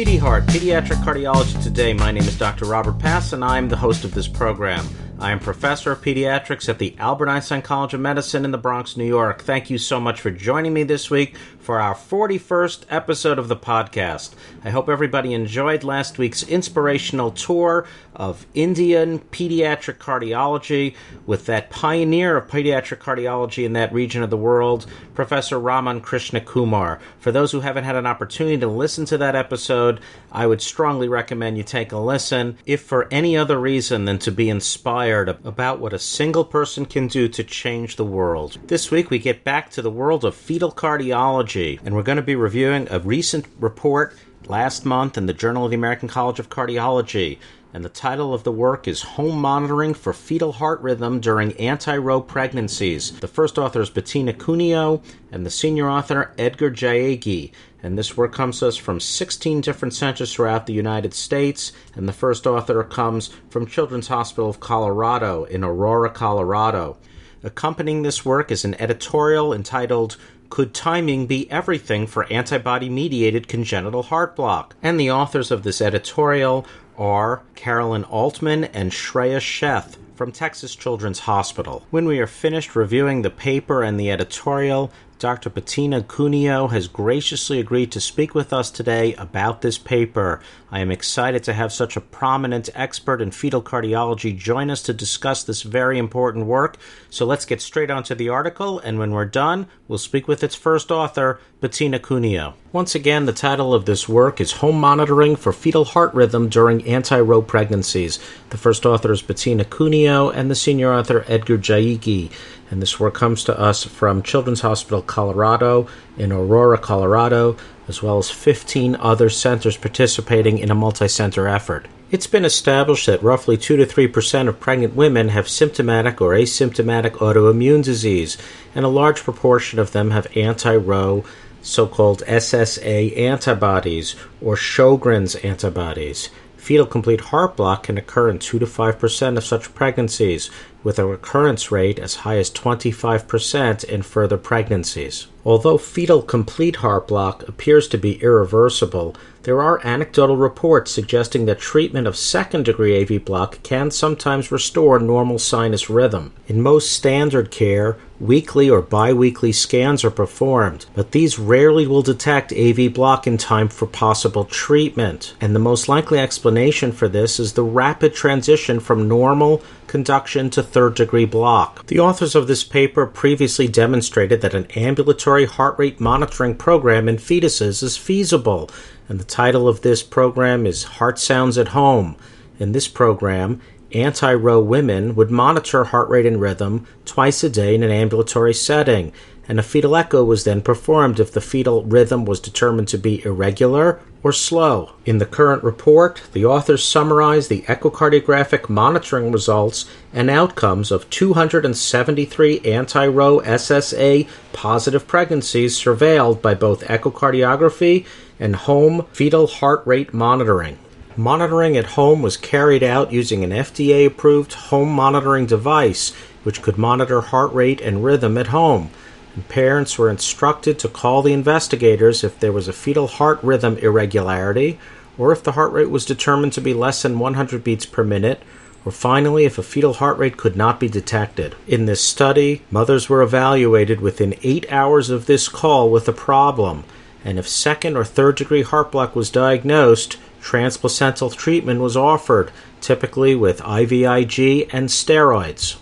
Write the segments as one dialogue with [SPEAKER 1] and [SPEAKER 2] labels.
[SPEAKER 1] Pedi Heart, Pediatric Cardiology Today. My name is Dr. Robert Pass, and I'm the host of this program. I am professor of pediatrics at the Albert Einstein College of Medicine in the Bronx, New York. Thank you so much for joining me this week for our 41st episode of the podcast. I hope everybody enjoyed last week's inspirational tour of Indian pediatric cardiology with that pioneer of pediatric cardiology in that region of the world, Professor Raman Krishna Kumar. For those who haven't had an opportunity to listen to that episode, I would strongly recommend you take a listen, if for any other reason than to be inspired about what a single person can do to change the world. This week we get back to the world of fetal cardiology, and we're going to be reviewing a recent report last month in the Journal of the American College of Cardiology and the title of the work is Home Monitoring for Fetal Heart Rhythm During Anti-Ro Pregnancies. The first author is Bettina Cuneo, and the senior author Edgar Jaeggi. And this work comes to us from 16 different centers throughout the United States, and the first author comes from Children's Hospital of Colorado in Aurora, Colorado. Accompanying this work is an editorial entitled could timing be everything for antibody mediated congenital heart block? And the authors of this editorial are Carolyn Altman and Shreya Sheth from Texas Children's Hospital. When we are finished reviewing the paper and the editorial, Dr. Bettina Cuneo has graciously agreed to speak with us today about this paper. I am excited to have such a prominent expert in fetal cardiology join us to discuss this very important work. So let's get straight onto the article, and when we're done, we'll speak with its first author, Bettina Cuneo. Once again, the title of this work is Home Monitoring for Fetal Heart Rhythm During Anti-Ro Pregnancies. The first author is Bettina Cuneo, and the senior author, Edgar Jaeggi and this work comes to us from Children's Hospital Colorado in Aurora, Colorado, as well as 15 other centers participating in a multi center effort. It's been established that roughly 2 to 3 percent of pregnant women have symptomatic or asymptomatic autoimmune disease, and a large proportion of them have anti Ro, so called SSA antibodies, or Sjogren's antibodies. Fetal complete heart block can occur in 2 to 5 percent of such pregnancies, with a recurrence rate as high as 25% in further pregnancies. Although fetal complete heart block appears to be irreversible, there are anecdotal reports suggesting that treatment of second degree AV block can sometimes restore normal sinus rhythm. In most standard care, weekly or biweekly scans are performed, but these rarely will detect AV block in time for possible treatment. And the most likely explanation for this is the rapid transition from normal conduction to third degree block. The authors of this paper previously demonstrated that an ambulatory heart rate monitoring program in fetuses is feasible, and the title of this program is Heart Sounds at Home. In this program, anti Ro women would monitor heart rate and rhythm twice a day in an ambulatory setting, and a fetal echo was then performed if the fetal rhythm was determined to be irregular or slow. In the current report, the authors summarize the echocardiographic monitoring results and outcomes of 273 anti Ro SSA positive pregnancies surveilled by both echocardiography and home fetal heart rate monitoring. Monitoring at home was carried out using an FDA approved home monitoring device which could monitor heart rate and rhythm at home and parents were instructed to call the investigators if there was a fetal heart rhythm irregularity, or if the heart rate was determined to be less than 100 beats per minute, or finally if a fetal heart rate could not be detected. In this study, mothers were evaluated within 8 hours of this call with a problem, and if second or third degree heart block was diagnosed, transplacental treatment was offered, typically with IVIG and steroids.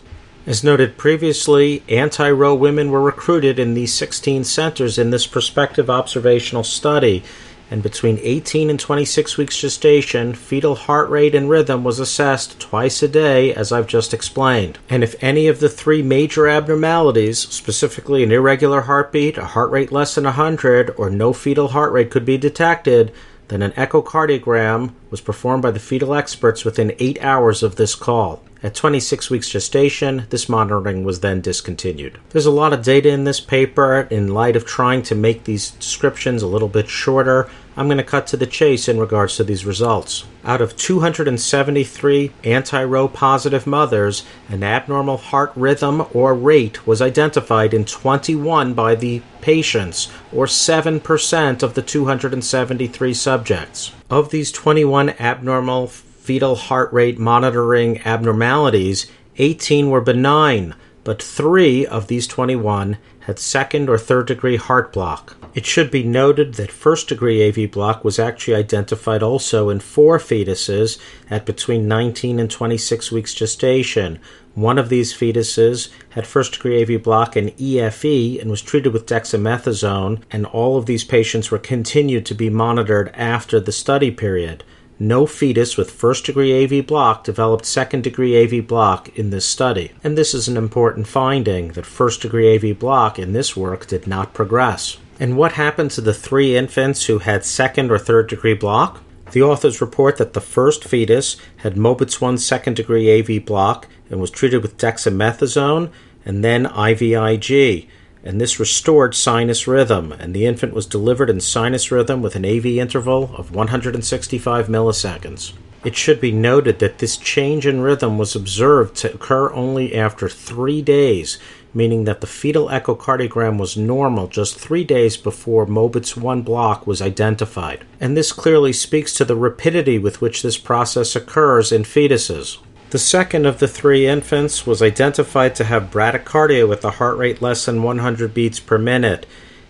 [SPEAKER 1] As noted previously, anti Ro women were recruited in these 16 centers in this prospective observational study, and between 18 and 26 weeks gestation, fetal heart rate and rhythm was assessed twice a day, as I've just explained. And if any of the three major abnormalities, specifically an irregular heartbeat, a heart rate less than 100, or no fetal heart rate could be detected, then an echocardiogram was performed by the fetal experts within eight hours of this call. At 26 weeks gestation, this monitoring was then discontinued. There's a lot of data in this paper. In light of trying to make these descriptions a little bit shorter, I'm going to cut to the chase in regards to these results. Out of 273 anti Ro positive mothers, an abnormal heart rhythm or rate was identified in 21 by the patients, or 7% of the 273 subjects. Of these 21 abnormal fetal heart rate monitoring abnormalities, 18 were benign, but three of these 21 had second or third degree heart block. It should be noted that first degree AV block was actually identified also in four fetuses at between 19 and 26 weeks gestation. One of these fetuses had first degree AV block and EFE and was treated with dexamethasone, and all of these patients were continued to be monitored after the study period. No fetus with first degree AV block developed second degree AV block in this study, and this is an important finding that first degree AV block in this work did not progress. And what happened to the three infants who had second or third degree block? The authors report that the first fetus had Mobitz 1 second degree AV block and was treated with dexamethasone and then IVIG. And this restored sinus rhythm, and the infant was delivered in sinus rhythm with an AV interval of 165 milliseconds. It should be noted that this change in rhythm was observed to occur only after three days, meaning that the fetal echocardiogram was normal just three days before Mobitz 1 block was identified. And this clearly speaks to the rapidity with which this process occurs in fetuses. The second of the three infants was identified to have bradycardia with a heart rate less than 100 beats per minute.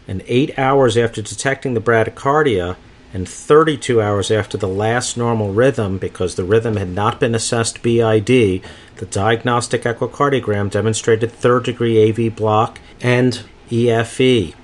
[SPEAKER 1] And eight hours after detecting the bradycardia, and 32 hours after the last normal rhythm, because the rhythm had not been assessed BID, the diagnostic echocardiogram demonstrated third degree AV block and EFE.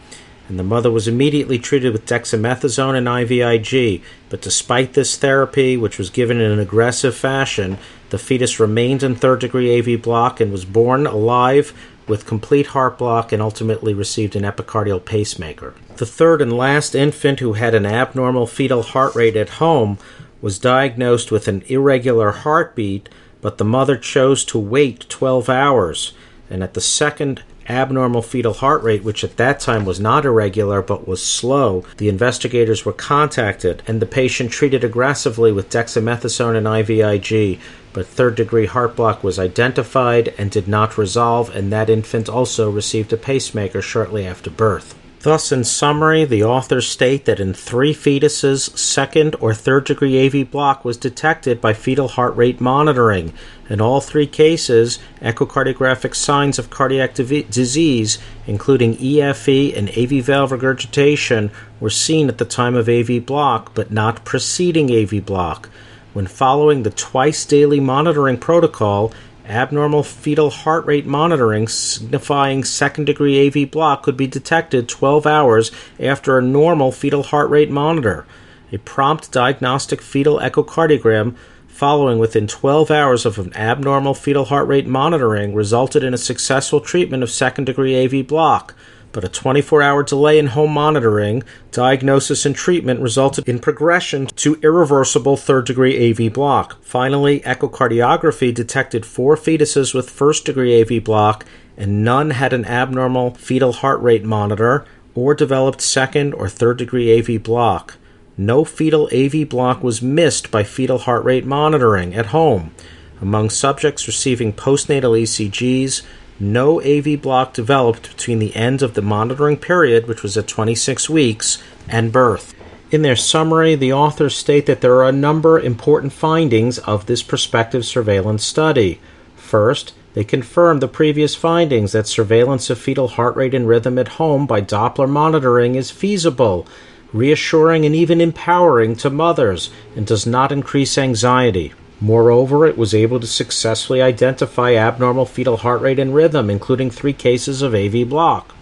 [SPEAKER 1] And the mother was immediately treated with dexamethasone and IVIG. But despite this therapy, which was given in an aggressive fashion, the fetus remained in third degree AV block and was born alive with complete heart block and ultimately received an epicardial pacemaker. The third and last infant who had an abnormal fetal heart rate at home was diagnosed with an irregular heartbeat, but the mother chose to wait 12 hours. And at the second abnormal fetal heart rate, which at that time was not irregular but was slow, the investigators were contacted and the patient treated aggressively with dexamethasone and IVIG. But third degree heart block was identified and did not resolve, and that infant also received a pacemaker shortly after birth. Thus, in summary, the authors state that in three fetuses, second or third degree AV block was detected by fetal heart rate monitoring. In all three cases, echocardiographic signs of cardiac disease, including EFE and AV valve regurgitation, were seen at the time of AV block, but not preceding AV block. When following the twice daily monitoring protocol, Abnormal fetal heart rate monitoring signifying second degree AV block could be detected 12 hours after a normal fetal heart rate monitor. A prompt diagnostic fetal echocardiogram following within 12 hours of an abnormal fetal heart rate monitoring resulted in a successful treatment of second degree AV block but a 24 hour delay in home monitoring, diagnosis, and treatment resulted in progression to irreversible third degree AV block. Finally, echocardiography detected four fetuses with first degree AV block, and none had an abnormal fetal heart rate monitor or developed second or third degree AV block. No fetal AV block was missed by fetal heart rate monitoring at home. Among subjects receiving postnatal ECGs, no AV block developed between the end of the monitoring period, which was at 26 weeks, and birth. In their summary, the authors state that there are a number of important findings of this prospective surveillance study. First, they confirm the previous findings that surveillance of fetal heart rate and rhythm at home by Doppler monitoring is feasible, reassuring, and even empowering to mothers, and does not increase anxiety. Moreover, it was able to successfully identify abnormal fetal heart rate and rhythm, including three cases of AV block.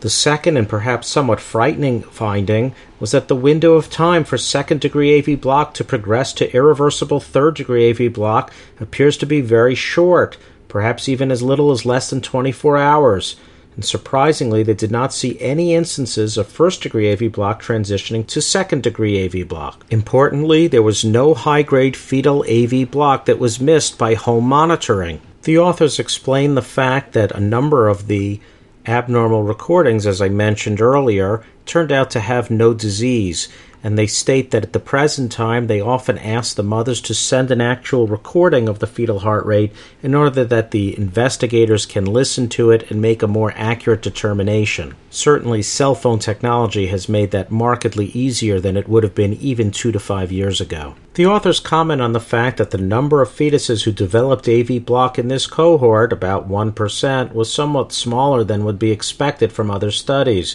[SPEAKER 1] The second and perhaps somewhat frightening finding was that the window of time for second degree AV block to progress to irreversible third degree AV block appears to be very short, perhaps even as little as less than 24 hours. And surprisingly, they did not see any instances of first degree AV block transitioning to second degree AV block. Importantly, there was no high grade fetal AV block that was missed by home monitoring. The authors explain the fact that a number of the abnormal recordings, as I mentioned earlier, turned out to have no disease and they state that at the present time they often ask the mothers to send an actual recording of the fetal heart rate in order that the investigators can listen to it and make a more accurate determination. Certainly, cell phone technology has made that markedly easier than it would have been even two to five years ago. The authors comment on the fact that the number of fetuses who developed AV block in this cohort, about 1%, was somewhat smaller than would be expected from other studies.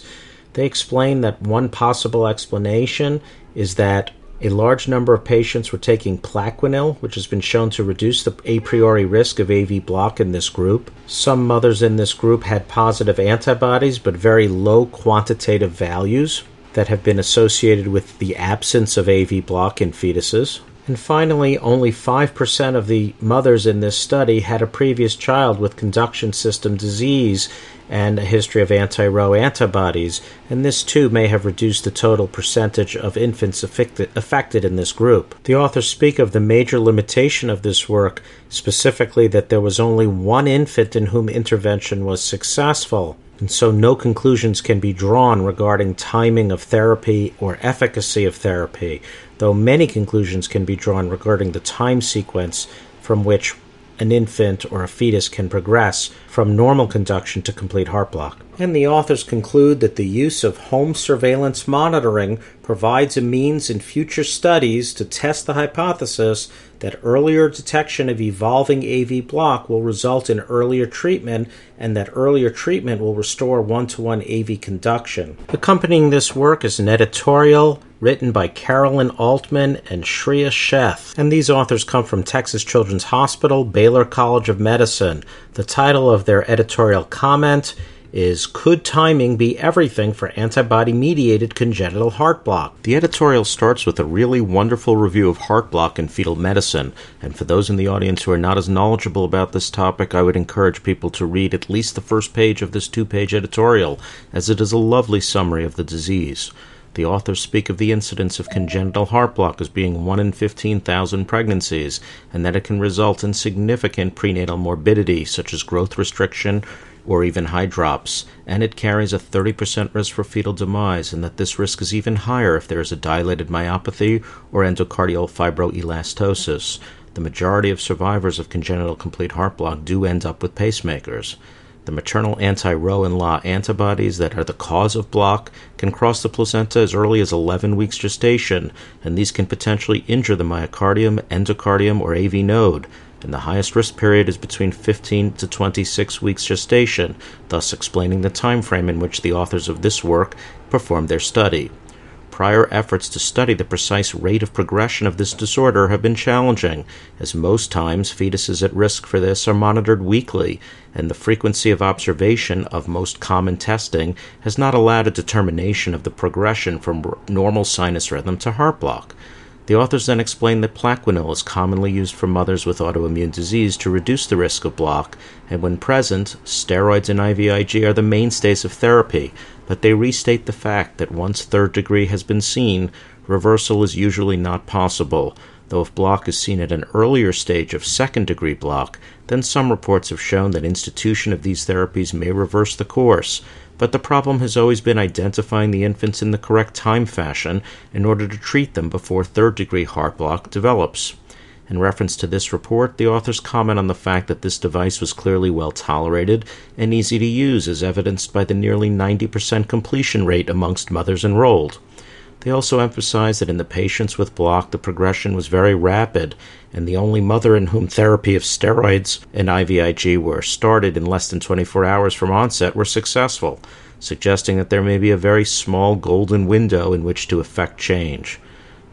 [SPEAKER 1] They explain that one possible explanation is that a large number of patients were taking Plaquenil, which has been shown to reduce the a priori risk of AV block in this group. Some mothers in this group had positive antibodies, but very low quantitative values that have been associated with the absence of AV block in fetuses. And finally, only 5% of the mothers in this study had a previous child with conduction system disease and a history of anti Ro antibodies, and this too may have reduced the total percentage of infants affected in this group. The authors speak of the major limitation of this work, specifically that there was only one infant in whom intervention was successful and so no conclusions can be drawn regarding timing of therapy or efficacy of therapy, though many conclusions can be drawn regarding the time sequence from which an infant or a fetus can progress from normal conduction to complete heart block. And the authors conclude that the use of home surveillance monitoring provides a means in future studies to test the hypothesis that earlier detection of evolving AV block will result in earlier treatment and that earlier treatment will restore one to one AV conduction. Accompanying this work is an editorial written by Carolyn Altman and Shreya Sheth. And these authors come from Texas Children's Hospital, Baylor College of Medicine. The title of their editorial comment is Could Timing Be Everything for Antibody Mediated Congenital Heart Block? The editorial starts with a really wonderful review of heart block in fetal medicine, and for those in the audience who are not as knowledgeable about this topic, I would encourage people to read at least the first page of this two page editorial, as it is a lovely summary of the disease. The authors speak of the incidence of congenital heart block as being 1 in 15,000 pregnancies, and that it can result in significant prenatal morbidity, such as growth restriction, or even hydrops, and it carries a 30% risk for fetal demise, and that this risk is even higher if there is a dilated myopathy or endocardial fibroelastosis. The majority of survivors of congenital complete heart block do end up with pacemakers. The maternal anti-Ro and La antibodies that are the cause of block can cross the placenta as early as 11 weeks gestation, and these can potentially injure the myocardium, endocardium, or AV node, and the highest risk period is between 15 to 26 weeks gestation, thus explaining the time frame in which the authors of this work performed their study. Prior efforts to study the precise rate of progression of this disorder have been challenging, as most times fetuses at risk for this are monitored weekly, and the frequency of observation of most common testing has not allowed a determination of the progression from normal sinus rhythm to heart block. The authors then explain that Plaquenil is commonly used for mothers with autoimmune disease to reduce the risk of block, and when present, steroids and IVIG are the mainstays of therapy, but they restate the fact that once third degree has been seen, reversal is usually not possible, though if block is seen at an earlier stage of second degree block, then some reports have shown that institution of these therapies may reverse the course but the problem has always been identifying the infants in the correct time fashion in order to treat them before third degree heart block develops. In reference to this report, the authors comment on the fact that this device was clearly well tolerated and easy to use, as evidenced by the nearly 90% completion rate amongst mothers enrolled. They also emphasized that in the patients with block, the progression was very rapid, and the only mother in whom therapy of steroids and IVIG were started in less than 24 hours from onset were successful, suggesting that there may be a very small golden window in which to effect change.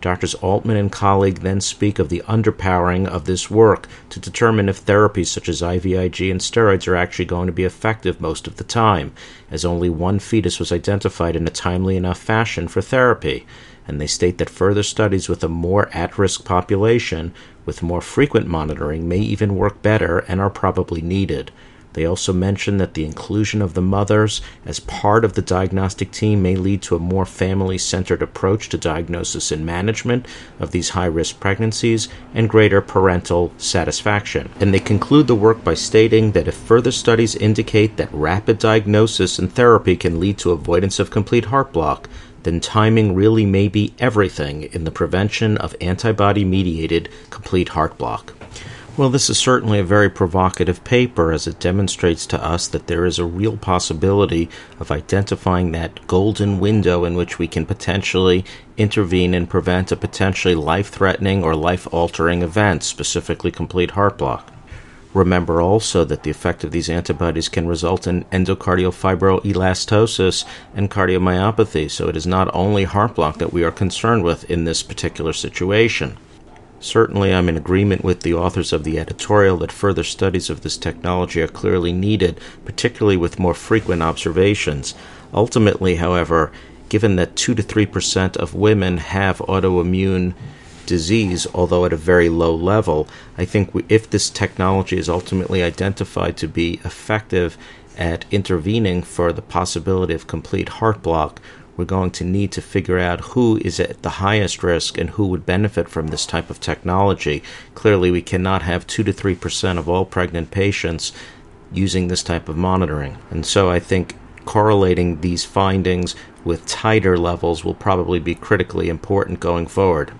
[SPEAKER 1] Doctors Altman and colleague then speak of the underpowering of this work to determine if therapies such as IVIG and steroids are actually going to be effective most of the time, as only one fetus was identified in a timely enough fashion for therapy, and they state that further studies with a more at risk population with more frequent monitoring may even work better and are probably needed. They also mention that the inclusion of the mothers as part of the diagnostic team may lead to a more family centered approach to diagnosis and management of these high risk pregnancies and greater parental satisfaction. And they conclude the work by stating that if further studies indicate that rapid diagnosis and therapy can lead to avoidance of complete heart block, then timing really may be everything in the prevention of antibody mediated complete heart block. Well, this is certainly a very provocative paper as it demonstrates to us that there is a real possibility of identifying that golden window in which we can potentially intervene and prevent a potentially life threatening or life altering event, specifically complete heart block. Remember also that the effect of these antibodies can result in endocardial fibroelastosis and cardiomyopathy, so it is not only heart block that we are concerned with in this particular situation. Certainly, I'm in agreement with the authors of the editorial that further studies of this technology are clearly needed, particularly with more frequent observations. Ultimately, however, given that 2 to 3 percent of women have autoimmune disease, although at a very low level, I think we, if this technology is ultimately identified to be effective at intervening for the possibility of complete heart block, we're going to need to figure out who is at the highest risk and who would benefit from this type of technology. Clearly, we cannot have 2 to 3% of all pregnant patients using this type of monitoring. And so I think correlating these findings with titer levels will probably be critically important going forward.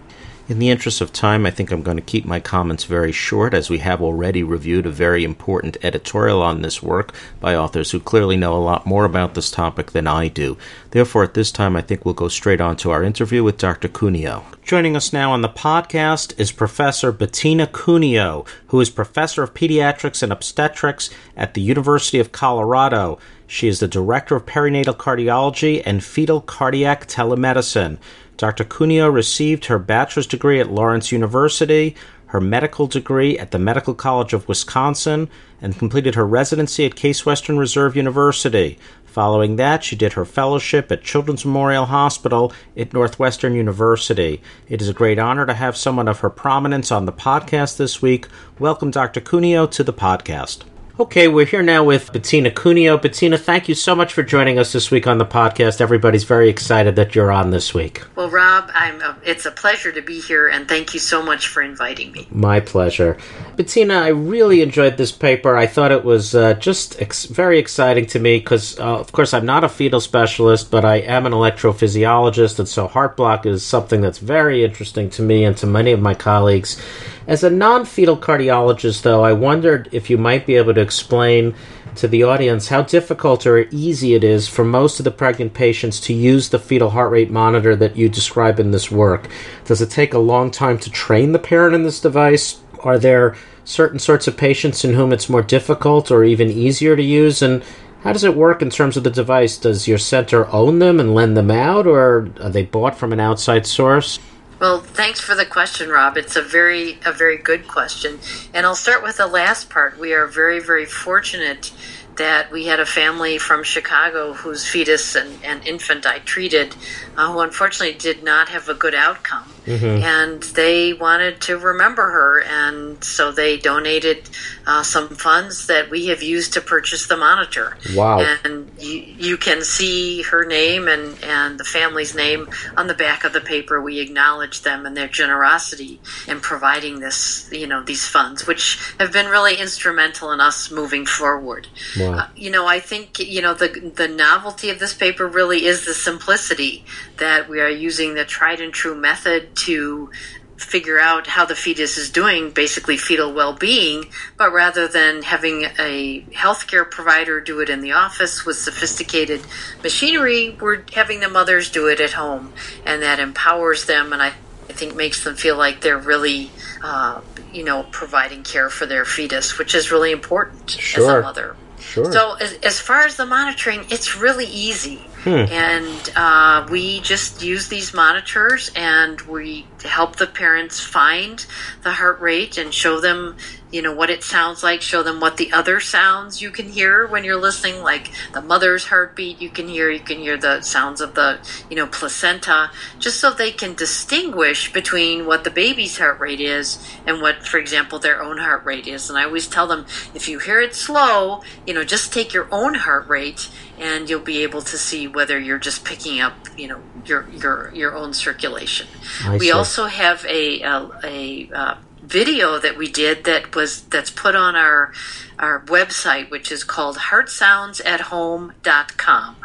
[SPEAKER 1] In the interest of time, I think I'm going to keep my comments very short, as we have already reviewed a very important editorial on this work by authors who clearly know a lot more about this topic than I do. Therefore, at this time, I think we'll go straight on to our interview with Dr. Cuneo. Joining us now on the podcast is Professor Bettina Cuneo, who is Professor of Pediatrics and Obstetrics at the University of Colorado. She is the Director of Perinatal Cardiology and Fetal Cardiac Telemedicine. Dr. Cuneo received her bachelor's degree at Lawrence University, her medical degree at the Medical College of Wisconsin, and completed her residency at Case Western Reserve University. Following that, she did her fellowship at Children's Memorial Hospital at Northwestern University. It is a great honor to have someone of her prominence on the podcast this week. Welcome, Dr. Cuneo, to the podcast. Okay, we're here now with Bettina Cuneo. Bettina, thank you so much for joining us this week on the podcast. Everybody's very excited that you're on this week.
[SPEAKER 2] Well, Rob, I'm a, it's a pleasure to be here, and thank you so much for inviting me.
[SPEAKER 1] My pleasure. Bettina, I really enjoyed this paper. I thought it was uh, just ex- very exciting to me because, uh, of course, I'm not a fetal specialist, but I am an electrophysiologist, and so heart block is something that's very interesting to me and to many of my colleagues. As a non fetal cardiologist, though, I wondered if you might be able to explain to the audience how difficult or easy it is for most of the pregnant patients to use the fetal heart rate monitor that you describe in this work. Does it take a long time to train the parent in this device? Are there certain sorts of patients in whom it's more difficult or even easier to use? And how does it work in terms of the device? Does your center own them and lend them out, or are they bought from an outside source?
[SPEAKER 2] Well, thanks for the question, Rob. It's a very a very good question. And I'll start with the last part. We are very very fortunate that we had a family from Chicago whose fetus and, and infant I treated uh, who unfortunately did not have a good outcome. Mm-hmm. And they wanted to remember her, and so they donated uh, some funds that we have used to purchase the monitor.
[SPEAKER 1] Wow.
[SPEAKER 2] And you, you can see her name and, and the family's name on the back of the paper. We acknowledge them and their generosity in providing this, you know, these funds, which have been really instrumental in us moving forward. Wow. Uh, you know, I think, you know, the, the novelty of this paper really is the simplicity that we are using the tried and true method to figure out how the fetus is doing, basically fetal well being, but rather than having a healthcare provider do it in the office with sophisticated machinery, we're having the mothers do it at home. And that empowers them and I, I think makes them feel like they're really, uh, you know, providing care for their fetus, which is really important
[SPEAKER 1] sure.
[SPEAKER 2] as a mother.
[SPEAKER 1] Sure.
[SPEAKER 2] So, as, as far as the monitoring, it's really easy. And uh, we just use these monitors and we help the parents find the heart rate and show them you know what it sounds like. Show them what the other sounds you can hear when you're listening like the mother's heartbeat you can hear. You can hear the sounds of the you know placenta just so they can distinguish between what the baby's heart rate is and what for example their own heart rate is. And i always tell them if you hear it slow you know just take your own heart rate and you'll be able to see whether you're just picking up you know your your your own circulation.
[SPEAKER 1] I
[SPEAKER 2] we
[SPEAKER 1] see.
[SPEAKER 2] also have a a, a uh, video that we did that was that's put on our our website which is called heartsoundsathome.com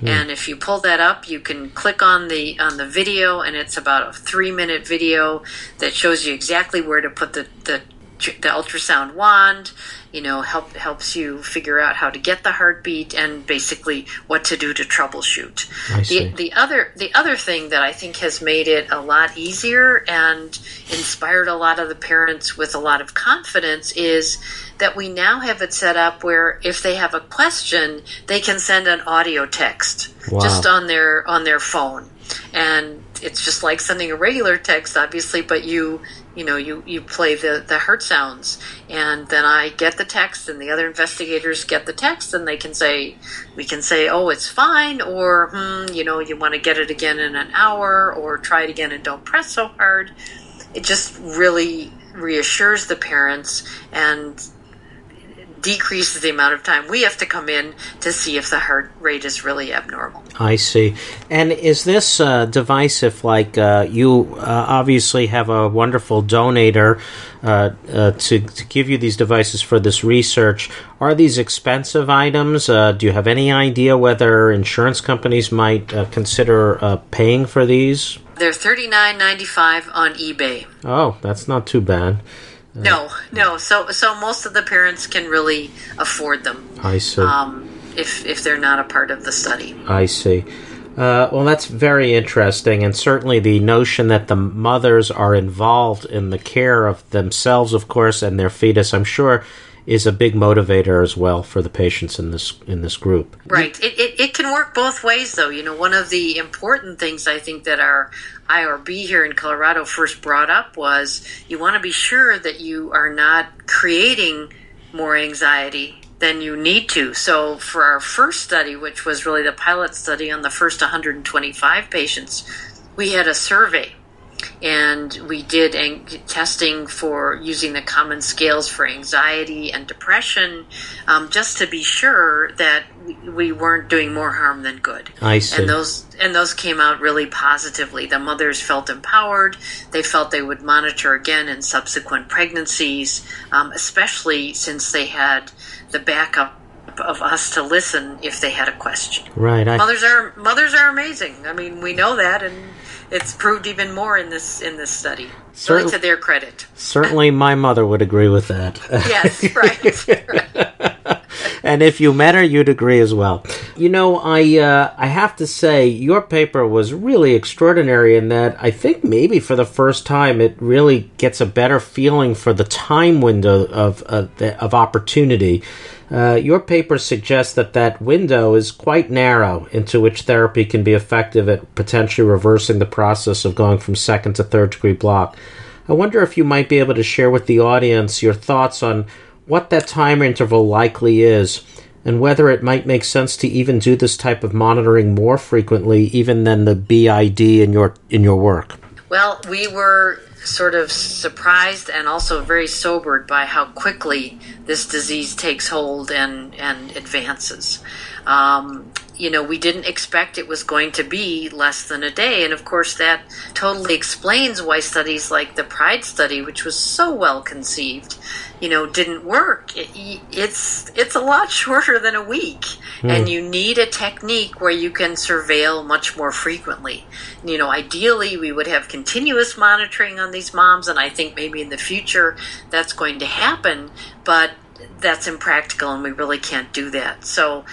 [SPEAKER 2] hmm. and if you pull that up you can click on the on the video and it's about a three minute video that shows you exactly where to put the the, the ultrasound wand you know help helps you figure out how to get the heartbeat and basically what to do to troubleshoot. The, the other the other thing that I think has made it a lot easier and inspired a lot of the parents with a lot of confidence is that we now have it set up where if they have a question, they can send an audio text
[SPEAKER 1] Wow.
[SPEAKER 2] just on their on their phone, and it's just like sending a regular text, obviously, but you you know you you play the the heart sounds, and then I get the text, and the other investigators get the text, and they can say we can say oh it's fine, or hmm, you know you want to get it again in an hour, or try it again and don't press so hard. It just really reassures the parents and decreases the amount of time we have to come in to see if the heart rate is really abnormal.
[SPEAKER 1] I see. And is this uh, device, if like uh, you uh, obviously have a wonderful donator uh, uh, to, to give you these devices for this research, are these expensive items? Uh, do you have any idea whether insurance companies might uh, consider uh, paying for these?
[SPEAKER 2] They're thirty nine ninety five on eBay.
[SPEAKER 1] Oh, that's not too bad.
[SPEAKER 2] No, no. So so most of the parents can really afford them
[SPEAKER 1] I see.
[SPEAKER 2] um, if if they're not a part of the study.
[SPEAKER 1] I see. Uh, well, that's very interesting, and certainly the notion that the mothers are involved in the care of themselves, of course, and their fetus, I'm sure, is a big motivator as well for the patients in this in this group.
[SPEAKER 2] Right. It, it, it can work both ways, though. You know, one of the important things I think that our IRB here in Colorado first brought up was you want to be sure that you are not creating more anxiety than you need to. So, for our first study, which was really the pilot study on the first 125 patients, we had a survey and we did ang- testing for using the common scales for anxiety and depression um, just to be sure that we- we weren't doing more harm than good
[SPEAKER 1] I see.
[SPEAKER 2] and those and those came out really positively the mothers felt empowered they felt they would monitor again in subsequent pregnancies um, especially since they had the backup of us to listen if they had a question
[SPEAKER 1] right. I,
[SPEAKER 2] mothers are mothers are amazing. I mean, we know that, and it's proved even more in this in this study.
[SPEAKER 1] Certain-
[SPEAKER 2] to their credit.
[SPEAKER 1] certainly, my mother would agree with that.
[SPEAKER 2] Yes, right. right.
[SPEAKER 1] And if you met her, you'd agree as well. You know, I uh, I have to say, your paper was really extraordinary in that I think maybe for the first time it really gets a better feeling for the time window of uh, the, of opportunity. Uh, your paper suggests that that window is quite narrow into which therapy can be effective at potentially reversing the process of going from second to third degree block. I wonder if you might be able to share with the audience your thoughts on what that time interval likely is and whether it might make sense to even do this type of monitoring more frequently even than the BID in your in your work.
[SPEAKER 2] Well, we were sort of surprised and also very sobered by how quickly this disease takes hold and and advances. Um, you know, we didn't expect it was going to be less than a day. And of course, that totally explains why studies like the Pride study, which was so well conceived, you know, didn't work. It, it's, it's a lot shorter than a week. Hmm. And you need a technique where you can surveil much more frequently. You know, ideally, we would have continuous monitoring on these moms. And I think maybe in the future that's going to happen. But that's impractical and we really can't do that. So,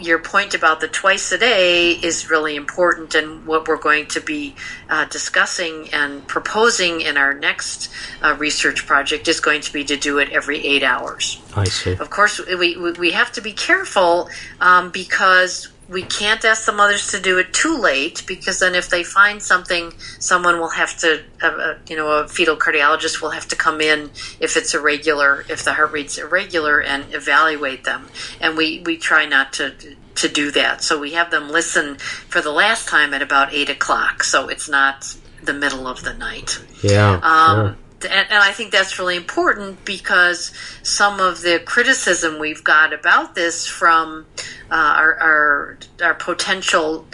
[SPEAKER 2] your point about the twice a day is really important, and what we're going to be uh, discussing and proposing in our next uh, research project is going to be to do it every eight hours.
[SPEAKER 1] I see.
[SPEAKER 2] Of course, we, we we have to be careful um, because we can't ask the mothers to do it too late because then if they find something, someone will have to, uh, you know, a fetal cardiologist will have to come in if it's irregular, if the heart rate's irregular, and evaluate them. And we we try not to to do that. So we have them listen for the last time at about eight o'clock. So it's not the middle of the night.
[SPEAKER 1] Yeah. Um,
[SPEAKER 2] sure and, and, I think that's really important because some of the criticism we've got about this from uh, our, our, our potential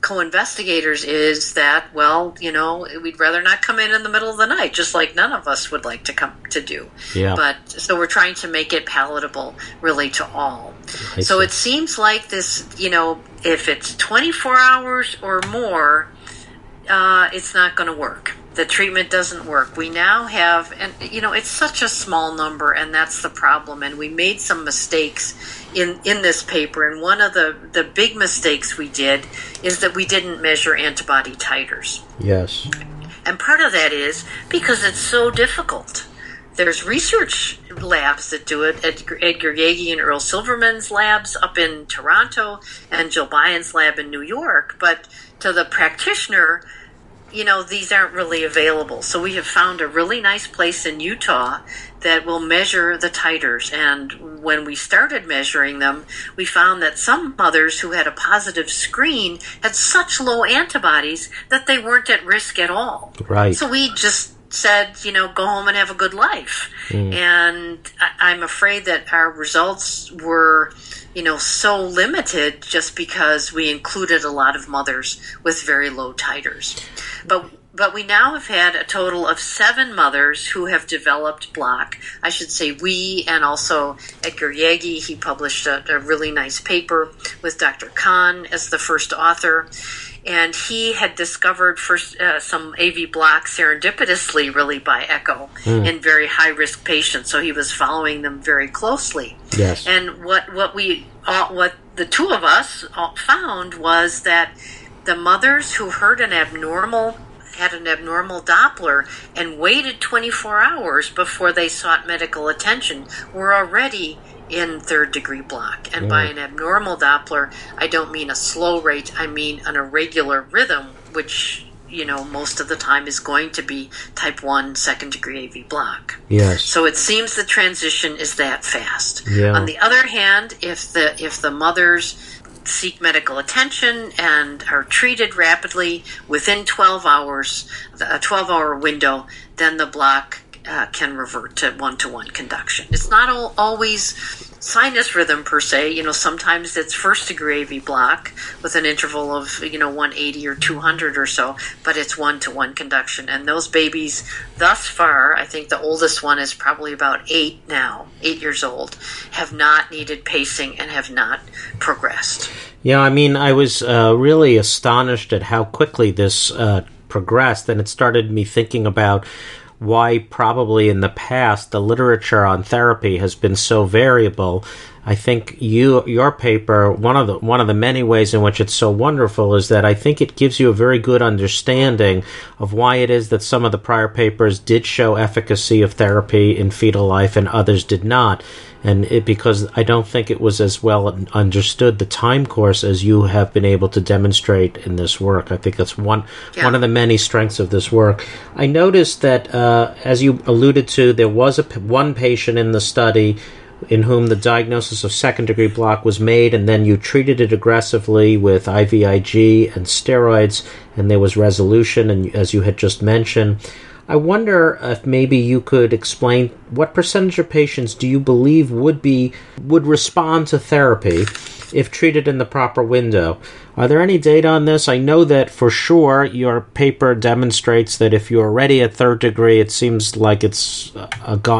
[SPEAKER 2] co-investigators is that well you know we'd rather not come in in the middle of the night just like none of us would like to come to do
[SPEAKER 1] yeah.
[SPEAKER 2] but so we're trying to make it palatable really to all
[SPEAKER 1] I
[SPEAKER 2] so
[SPEAKER 1] see.
[SPEAKER 2] it seems like this you know if it's 24 hours or more uh, it's not going to work the treatment doesn't work. We now have, and you know, it's such a small number, and that's the problem. And we made some mistakes in in this paper. And one of the the big mistakes we did is that we didn't measure antibody titers.
[SPEAKER 1] Yes.
[SPEAKER 2] And part of that is because it's so difficult. There's research labs that do it. Edgar, Edgar Jaeggi and Earl Silverman's labs up in Toronto, and Jill Buyon's lab in New York. But to the practitioner, you know, these aren't really available. So we have found a really nice place in Utah that will measure the titers. And when we started measuring them, we found that some mothers who had a positive screen had such low antibodies that they weren't at risk at all.
[SPEAKER 1] Right.
[SPEAKER 2] So we just said, you know, go home and have a good life.
[SPEAKER 1] Mm.
[SPEAKER 2] And I- I'm afraid that our results were, you know, so limited just because we included a lot of mothers with very low titers. But but we now have had a total of seven mothers who have developed block. I should say we, and also Edgar Jaeggi. He published a, a really nice paper with Dr. Kahn as the first author and he had discovered first uh, some AV block serendipitously, really by echo,
[SPEAKER 1] Mm.
[SPEAKER 2] in very high risk patients. So he was following them very closely.
[SPEAKER 1] Yes.
[SPEAKER 2] And what what we all, what the two of us all found was that the mothers who heard an abnormal had an abnormal Doppler and waited 24 hours before they sought medical attention were already in third degree block. And by
[SPEAKER 1] Mm.
[SPEAKER 2] an abnormal Doppler, I don't mean a slow rate, I mean an irregular rhythm, which, you know, most of the time is going to be type 1 second degree AV block.
[SPEAKER 1] yes.
[SPEAKER 2] So it seems the transition is that fast.
[SPEAKER 1] Yeah.
[SPEAKER 2] On the other hand, if the if the mothers seek medical attention and are treated rapidly within 12 hours, a 12 hour window, then the block uh, can revert to one to one conduction. It's not al- always sinus rhythm per se. You know, sometimes it's first degree AV block with an interval of, you know, 180 or 200 or so, but it's one to one conduction. And those babies, thus far, I think the oldest one is probably about eight now, eight years old, have not needed pacing and have not progressed.
[SPEAKER 1] Yeah, I mean, I was uh, really astonished at how quickly this uh, progressed, and it started me thinking about why probably in the past the literature on therapy has been so variable. I think you your paper one of the one of the many ways in which it's so wonderful is that I think it gives you a very good understanding of why it is that some of the prior papers did show efficacy of therapy in fetal life and others did not and it because I don't think it was as well understood the time course as you have been able to demonstrate in this work. I think that's one
[SPEAKER 2] Yeah.
[SPEAKER 1] one of the many strengths of this work. I noticed that uh, as you alluded to, there was a one patient in the study in whom the diagnosis of second degree block was made, and then you treated it aggressively with IVIG and steroids, and there was resolution, and as you had just mentioned. I wonder if maybe you could explain what percentage of patients do you believe would be would respond to therapy if treated in the proper window. Are there any data on this? I know that for sure your paper demonstrates that if you're already at third degree, it seems like it's a,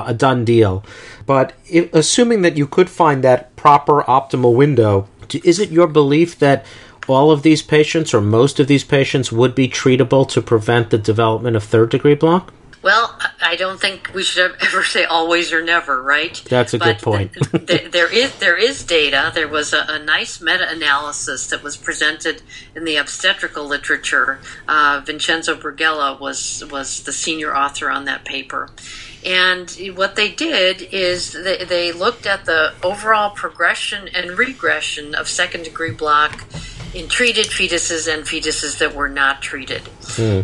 [SPEAKER 1] a done deal. But if, assuming that you could find that proper optimal window, is it your belief that all of these patients or most of these patients would be treatable to prevent the development of third degree block?
[SPEAKER 2] Well, I don't think we should ever say always or never, right?
[SPEAKER 1] That's a
[SPEAKER 2] but
[SPEAKER 1] good point.
[SPEAKER 2] th- th- there is there is data. There was a, a nice meta-analysis that was presented in the obstetrical literature. Uh, Vincenzo Berghella was was the senior author on that paper. And what they did is they, they looked at the overall progression and regression of second degree block in treated fetuses and fetuses that were not treated.
[SPEAKER 1] Hmm.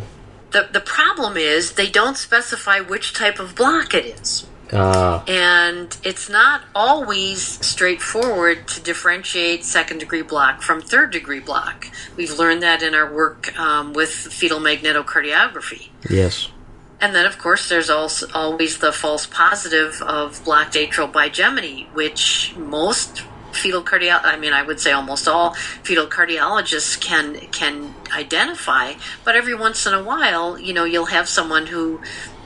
[SPEAKER 2] The, the problem is they don't specify which type of block it is.
[SPEAKER 1] Uh,
[SPEAKER 2] And it's not always straightforward to differentiate second degree block from third degree block. We've learned that in our work um, with fetal magnetocardiography.
[SPEAKER 1] yes.
[SPEAKER 2] And then, of course, there's also always the false positive of blocked atrial bigeminy, which most fetal cardio I mean, I would say almost all fetal cardiologists can can identify. But every once in a while, you know, you'll have someone who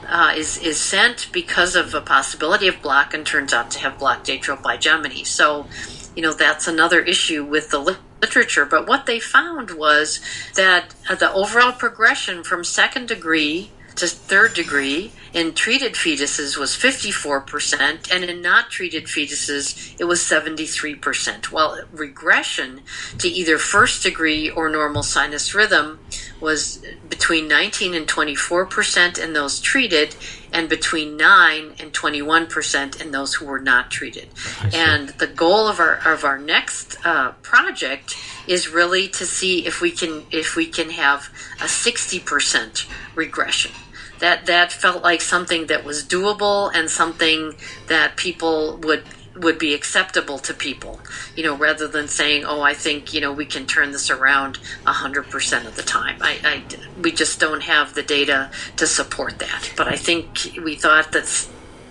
[SPEAKER 2] uh, is is sent because of a possibility of block and turns out to have blocked atrial bigeminy. So, you know, that's another issue with the lit- literature. But what they found was that uh, the overall progression from second degree to third degree in treated fetuses was 54%, and in not treated fetuses, it was 73%. While regression to either first degree or normal sinus rhythm was between 19 and 24% in those treated, and between 9 and 21% in those who were not treated. And the goal of our of our next uh, project is really to see if we can if we can have a 60% regression that that felt like something that was doable and something that people would would be acceptable to people you know rather than saying oh i think you know we can turn this around 100% of the time. I, I we just don't have the data to support that. But i think we thought that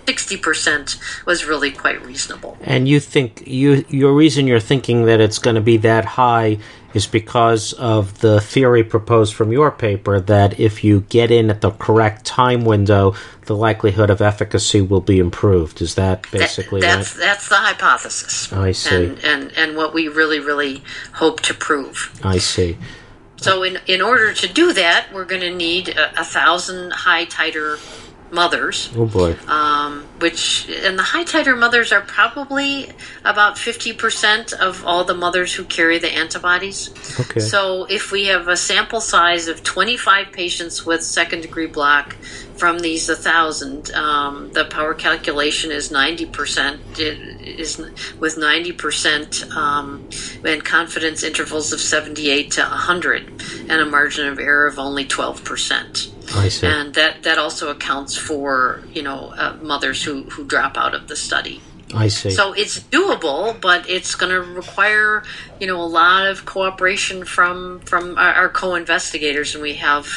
[SPEAKER 2] 60% was really quite reasonable.
[SPEAKER 1] And you think you your reason you're thinking that it's going to be that high is because of the theory proposed from your paper that if you get in at the correct time window, the likelihood of efficacy will be improved. Is that
[SPEAKER 2] That-
[SPEAKER 1] basically
[SPEAKER 2] that's
[SPEAKER 1] right?
[SPEAKER 2] that's the hypothesis
[SPEAKER 1] I see.
[SPEAKER 2] and, and and what we really really hope to prove
[SPEAKER 1] I see.
[SPEAKER 2] So in in order to do that, we're going to need a, a thousand high titer mothers,
[SPEAKER 1] Oh boy.
[SPEAKER 2] um, which and the high titer mothers are probably about fifty percent of all the mothers who carry the antibodies.
[SPEAKER 1] Okay.
[SPEAKER 2] So if we have a sample size of twenty five patients with second degree block from these a thousand, um, the power calculation is ninety percent. Is with ninety percent um, and confidence intervals of seventy eight to hundred, and a margin of error of only twelve percent
[SPEAKER 1] I see.
[SPEAKER 2] and that that also accounts for you know uh, mothers who who drop out of the study.
[SPEAKER 1] I see.
[SPEAKER 2] So it's doable, but it's going to require you know a lot of cooperation from from our, our co-investigators, and we have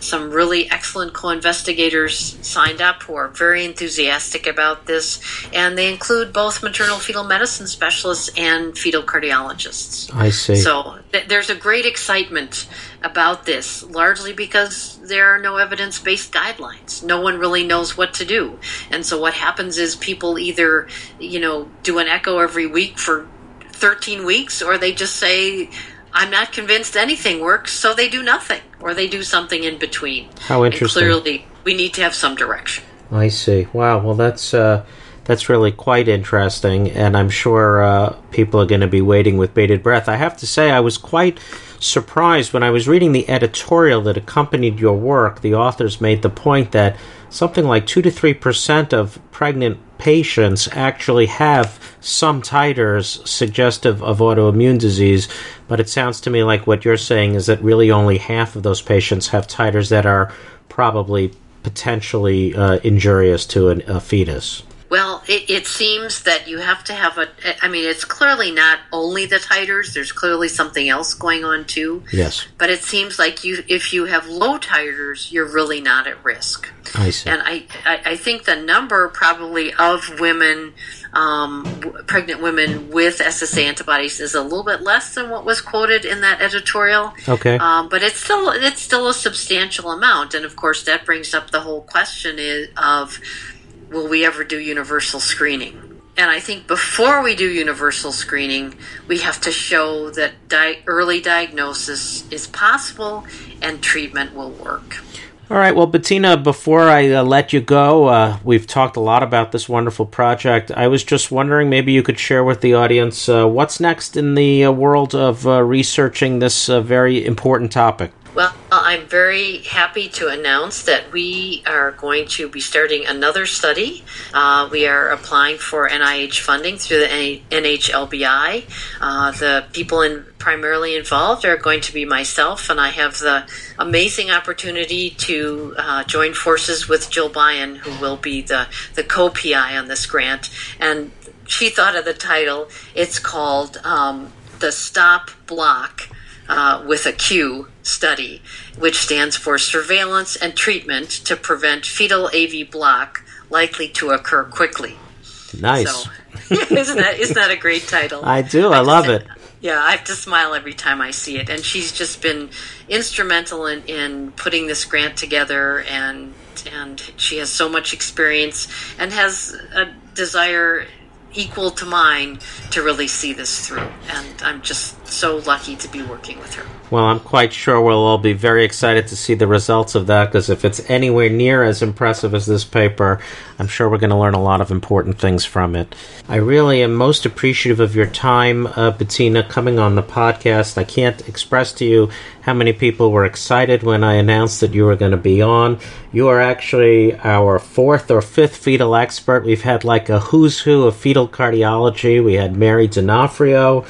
[SPEAKER 2] some really excellent co-investigators signed up who are very enthusiastic about this, and they include both maternal fetal medicine specialists and fetal cardiologists.
[SPEAKER 1] I see.
[SPEAKER 2] So th- there's a great excitement about this, largely because there are no evidence based guidelines. No one really knows what to do. And so what happens is people either, you know, do an echo every week for 13 weeks, or they just say, I'm not convinced anything works, so they do nothing, or they do something in between.
[SPEAKER 1] How interesting.
[SPEAKER 2] And clearly, we need to have some direction.
[SPEAKER 1] I see. Wow. Well, that's uh, that's really quite interesting, and I'm sure uh, people are going to be waiting with bated breath. I have to say, I was quite surprised when I was reading the editorial that accompanied your work. The authors made the point that something like two to three percent of pregnant patients actually have some titers suggestive of autoimmune disease, but it sounds to me like what you're saying is that really only half of those patients have titers that are probably potentially uh, injurious to an, a fetus.
[SPEAKER 2] Well, it, it seems that you have to have a. I mean, it's clearly not only the titers. There's clearly something else going on too.
[SPEAKER 1] Yes,
[SPEAKER 2] But it seems like you, if you have low titers, you're really not at risk.
[SPEAKER 1] I see.
[SPEAKER 2] And I, I, I think the number probably of women, um, w- pregnant women with SSA antibodies is a little bit less than what was quoted in that editorial.
[SPEAKER 1] Okay.
[SPEAKER 2] Um, but it's still it's still a substantial amount, and of course that brings up the whole question is, of will we ever do universal screening? And I think before we do universal screening, we have to show that di- early diagnosis is possible and treatment will work.
[SPEAKER 1] All right. Well, Bettina, before I uh, let you go, uh, we've talked a lot about this wonderful project. I was just wondering maybe you could share with the audience uh, what's next in the uh, world of uh, researching this uh, very important topic.
[SPEAKER 2] Well, I'm very happy to announce that we are going to be starting another study. Uh, we are applying for NIH funding through the NHLBI. Uh, the people in, primarily involved are going to be myself, and I have the amazing opportunity to uh, join forces with Jill Buyon, who will be the, the co PI on this grant. And she thought of the title. It's called um, The Stop Block uh, with a Q study, which stands for Surveillance and Treatment to Prevent Fetal AV Block Likely to Occur Quickly.
[SPEAKER 1] Nice.
[SPEAKER 2] So, isn't that isn't that a great title?
[SPEAKER 1] I do. I, I love it.
[SPEAKER 2] Yeah, I have to smile every time I see it. And she's just been instrumental in, in putting this grant together and and she has so much experience and has a desire equal to mine to really see this through. And I'm just so lucky to be working with her.
[SPEAKER 1] Well, I'm quite sure we'll all be very excited to see the results of that because if it's anywhere near as impressive as this paper, I'm sure we're going to learn a lot of important things from it. I really am most appreciative of your time, uh, Bettina, coming on the podcast. I can't express to you how many people were excited when I announced that you were going to be on. You are actually our fourth or fifth fetal expert. We've had like a who's who of fetal cardiology. We had Mary Donofrio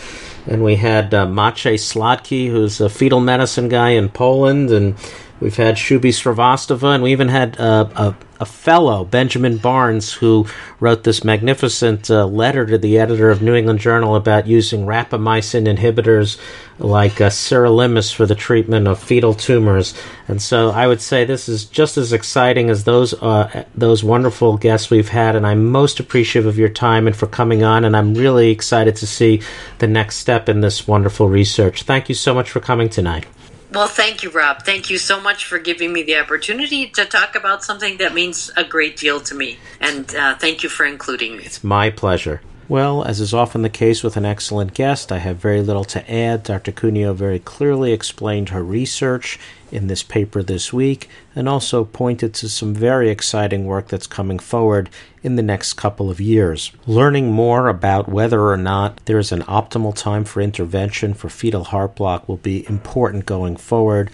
[SPEAKER 1] and we had uh, Maciej Slodki, who's a fetal medicine guy in Poland, and we've had Shubi Srivastava, and we even had uh, a, a fellow, Benjamin Barnes, who wrote this magnificent uh, letter to the editor of New England Journal about using rapamycin inhibitors like uh, sirolimus for the treatment of fetal tumors. And so I would say this is just as exciting as those uh, those wonderful guests we've had, and I'm most appreciative of your time and for coming on. And I'm really excited to see the next step in this wonderful research. Thank you so much for coming tonight.
[SPEAKER 2] Well, thank you, Rob. Thank you so much for giving me the opportunity to talk about something that means a great deal to me. And uh, thank you for including me.
[SPEAKER 1] It's my pleasure. Well, as is often the case with an excellent guest, I have very little to add. Dr. Cuneo very clearly explained her research in this paper this week and also pointed to some very exciting work that's coming forward in the next couple of years. Learning more about whether or not there is an optimal time for intervention for fetal heart block will be important going forward.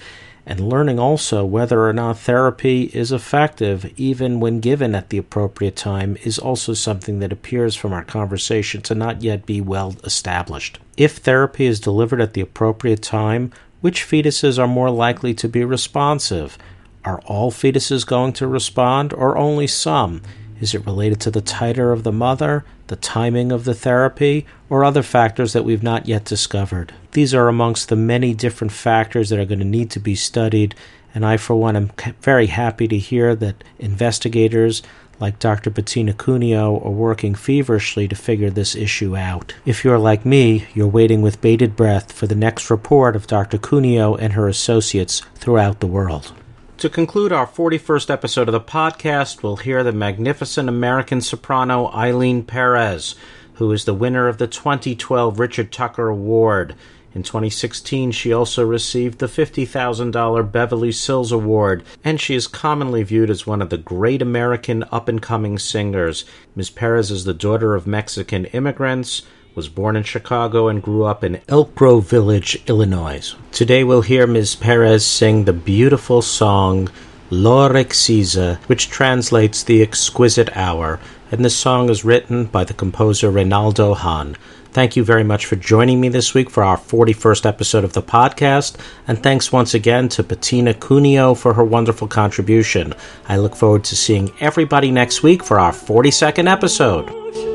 [SPEAKER 1] And learning also whether or not therapy is effective, even when given at the appropriate time, is also something that appears from our conversation to not yet be well established. If therapy is delivered at the appropriate time, which fetuses are more likely to be responsive? Are all fetuses going to respond or only some? Is it related to the titer of the mother, the timing of the therapy, or other factors that we've not yet discovered? These are amongst the many different factors that are going to need to be studied, and I, for one, am very happy to hear that investigators like Dr. Bettina Cuneo are working feverishly to figure this issue out. If you're like me, you're waiting with bated breath for the next report of Dr. Cuneo and her associates throughout the world. To conclude our 41st episode of the podcast, we'll hear the magnificent American soprano Ailyn Perez, who is the winner of the 2012 Richard Tucker Award. In 2016, she also received the $50,000 Beverly Sills Award, and she is commonly viewed as one of the great American up and coming singers. Ms. Perez is the daughter of Mexican immigrants, was born in Chicago, and grew up in Elk Grove Village, Illinois. Today we'll hear Ms. Perez sing the beautiful song L'Heure Exquise, which translates the exquisite hour, and this song is written by the composer Reynaldo Hahn. Thank you very much for joining me this week for our 41st episode of the podcast, and thanks once again to Bettina Cuneo for her wonderful contribution. I look forward to seeing everybody next week for our 42nd episode.